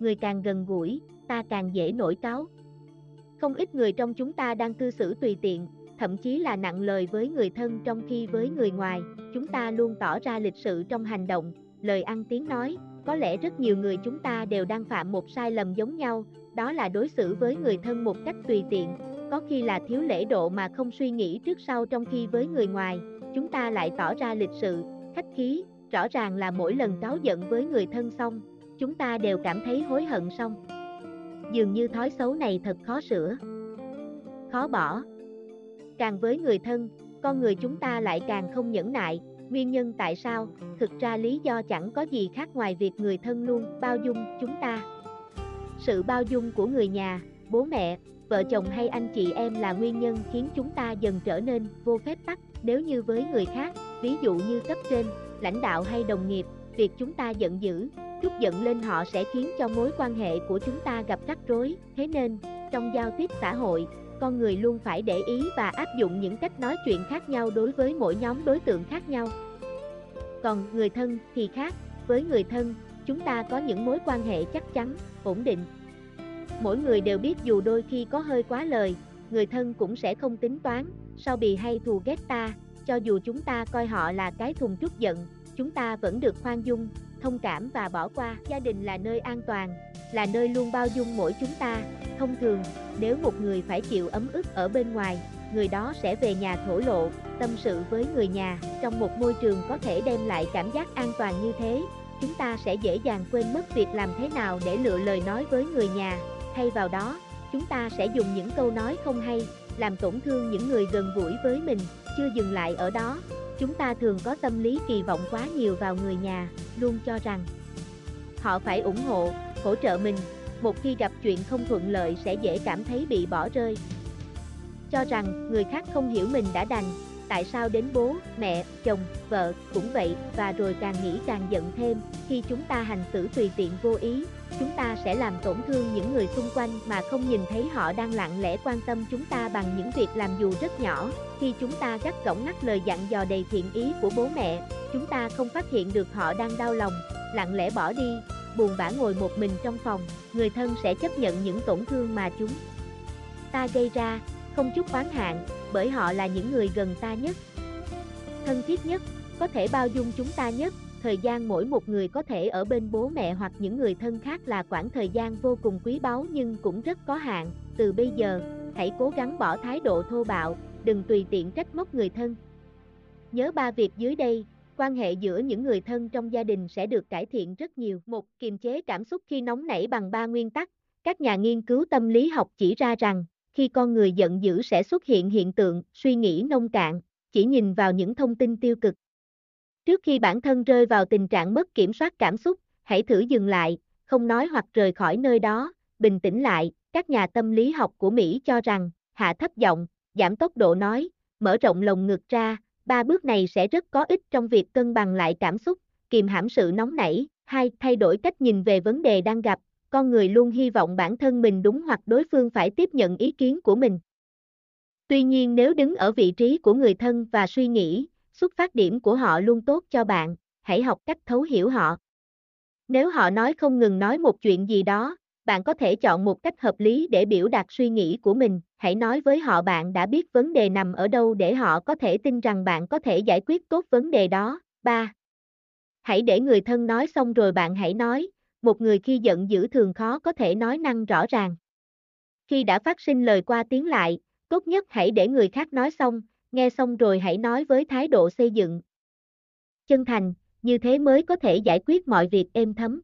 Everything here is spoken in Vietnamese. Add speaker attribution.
Speaker 1: người càng gần gũi, ta càng dễ nổi cáo. Không ít người trong chúng ta đang cư xử tùy tiện, thậm chí là nặng lời với người thân trong khi với người ngoài, chúng ta luôn tỏ ra lịch sự trong hành động, lời ăn tiếng nói, có lẽ rất nhiều người chúng ta đều đang phạm một sai lầm giống nhau, đó là đối xử với người thân một cách tùy tiện, có khi là thiếu lễ độ mà không suy nghĩ trước sau trong khi với người ngoài, chúng ta lại tỏ ra lịch sự, khách khí, rõ ràng là mỗi lần cáu giận với người thân xong, chúng ta đều cảm thấy hối hận xong. Dường như thói xấu này thật khó sửa, khó bỏ. Càng với người thân, con người chúng ta lại càng không nhẫn nại, nguyên nhân tại sao, thực ra lý do chẳng có gì khác ngoài việc người thân luôn bao dung chúng ta. Sự bao dung của người nhà, bố mẹ, vợ chồng hay anh chị em là nguyên nhân khiến chúng ta dần trở nên vô phép tắc, nếu như với người khác, ví dụ như cấp trên, lãnh đạo hay đồng nghiệp, việc chúng ta giận dữ, chút giận lên họ sẽ khiến cho mối quan hệ của chúng ta gặp rắc rối, thế nên, trong giao tiếp xã hội, con người luôn phải để ý và áp dụng những cách nói chuyện khác nhau đối với mỗi nhóm đối tượng khác nhau. Còn người thân thì khác, với người thân, chúng ta có những mối quan hệ chắc chắn, ổn định. Mỗi người đều biết dù đôi khi có hơi quá lời, người thân cũng sẽ không tính toán, sau bì hay thù ghét ta, cho dù chúng ta coi họ là cái thùng trút giận, chúng ta vẫn được khoan dung, thông cảm và bỏ qua. Gia đình là nơi an toàn, là nơi luôn bao dung mỗi chúng ta. Thông thường, nếu một người phải chịu ấm ức ở bên ngoài, người đó sẽ về nhà thổ lộ, tâm sự với người nhà. Trong một môi trường có thể đem lại cảm giác an toàn như thế, chúng ta sẽ dễ dàng quên mất việc làm thế nào để lựa lời nói với người nhà. Thay vào đó, chúng ta sẽ dùng những câu nói không hay, làm tổn thương những người gần gũi với mình. Chưa dừng lại ở đó, chúng ta thường có tâm lý kỳ vọng quá nhiều vào người nhà, luôn cho rằng họ phải ủng hộ, hỗ trợ mình, một khi gặp chuyện không thuận lợi sẽ dễ cảm thấy bị bỏ rơi. Cho rằng người khác không hiểu mình đã đành, tại sao đến bố, mẹ, chồng, vợ cũng vậy và rồi càng nghĩ càng giận thêm, khi chúng ta hành xử tùy tiện vô ý, chúng ta sẽ làm tổn thương những người xung quanh mà không nhìn thấy họ đang lặng lẽ quan tâm chúng ta bằng những việc làm dù rất nhỏ, khi chúng ta gắt gỏng ngắt lời dặn dò đầy thiện ý của bố mẹ, chúng ta không phát hiện được họ đang đau lòng, lặng lẽ bỏ đi, buồn bã ngồi một mình trong phòng, người thân sẽ chấp nhận những tổn thương mà chúng ta gây ra, không chút oán hạn, bởi họ là những người gần ta nhất, thân thiết nhất, có thể bao dung chúng ta nhất, thời gian mỗi một người có thể ở bên bố mẹ hoặc những người thân khác là khoảng thời gian vô cùng quý báu nhưng cũng rất có hạn, từ bây giờ, hãy cố gắng bỏ thái độ thô bạo, đừng tùy tiện trách móc người thân. Nhớ ba việc dưới đây, quan hệ giữa những người thân trong gia đình sẽ được cải thiện rất nhiều. Một, kiềm chế cảm xúc khi nóng nảy bằng ba nguyên tắc. Các nhà nghiên cứu tâm lý học chỉ ra rằng, khi con người giận dữ sẽ xuất hiện hiện tượng suy nghĩ nông cạn, chỉ nhìn vào những thông tin tiêu cực. Trước khi bản thân rơi vào tình trạng mất kiểm soát cảm xúc, hãy thử dừng lại, không nói hoặc rời khỏi nơi đó, bình tĩnh lại. Các nhà tâm lý học của Mỹ cho rằng, hạ thấp giọng, giảm tốc độ nói, mở rộng lồng ngực ra, ba bước này sẽ rất có ích trong việc cân bằng lại cảm xúc, kìm hãm sự nóng nảy. Hai, thay đổi cách nhìn về vấn đề đang gặp, con người luôn hy vọng bản thân mình đúng hoặc đối phương phải tiếp nhận ý kiến của mình. Tuy nhiên nếu đứng ở vị trí của người thân và suy nghĩ, xuất phát điểm của họ luôn tốt cho bạn, hãy học cách thấu hiểu họ. Nếu họ nói không ngừng nói một chuyện gì đó, bạn có thể chọn một cách hợp lý để biểu đạt suy nghĩ của mình, hãy nói với họ bạn đã biết vấn đề nằm ở đâu để họ có thể tin rằng bạn có thể giải quyết tốt vấn đề đó. 3. Hãy để người thân nói xong rồi bạn hãy nói, một người khi giận dữ thường khó có thể nói năng rõ ràng. Khi đã phát sinh lời qua tiếng lại, tốt nhất hãy để người khác nói xong, nghe xong rồi hãy nói với thái độ xây dựng. Chân thành, như thế mới có thể giải quyết mọi việc êm thấm.